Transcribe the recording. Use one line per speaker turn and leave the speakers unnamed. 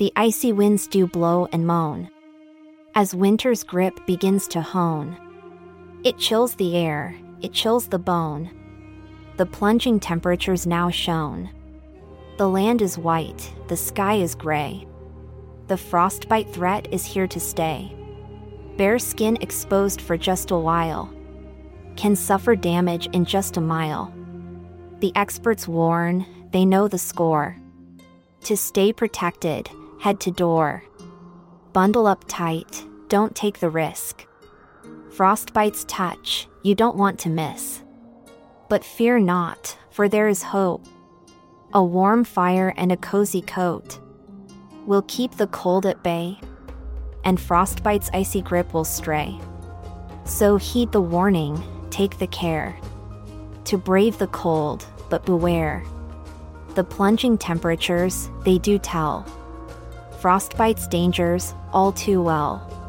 The icy winds do blow and moan. As winter's grip begins to hone, it chills the air, it chills the bone. The plunging temperatures now shown. The land is white, the sky is gray. The frostbite threat is here to stay. Bare skin exposed for just a while can suffer damage in just a mile. The experts warn, they know the score. To stay protected, head to door. Bundle up tight, don't take the risk. Frostbite's touch, you don't want to miss. But fear not, for there is hope. A warm fire and a cozy coat will keep the cold at bay, and frostbite's icy grip will stray. So heed the warning, take the care to brave the cold, but beware. The plunging temperatures, they do tell. Frostbite's dangers, all too well.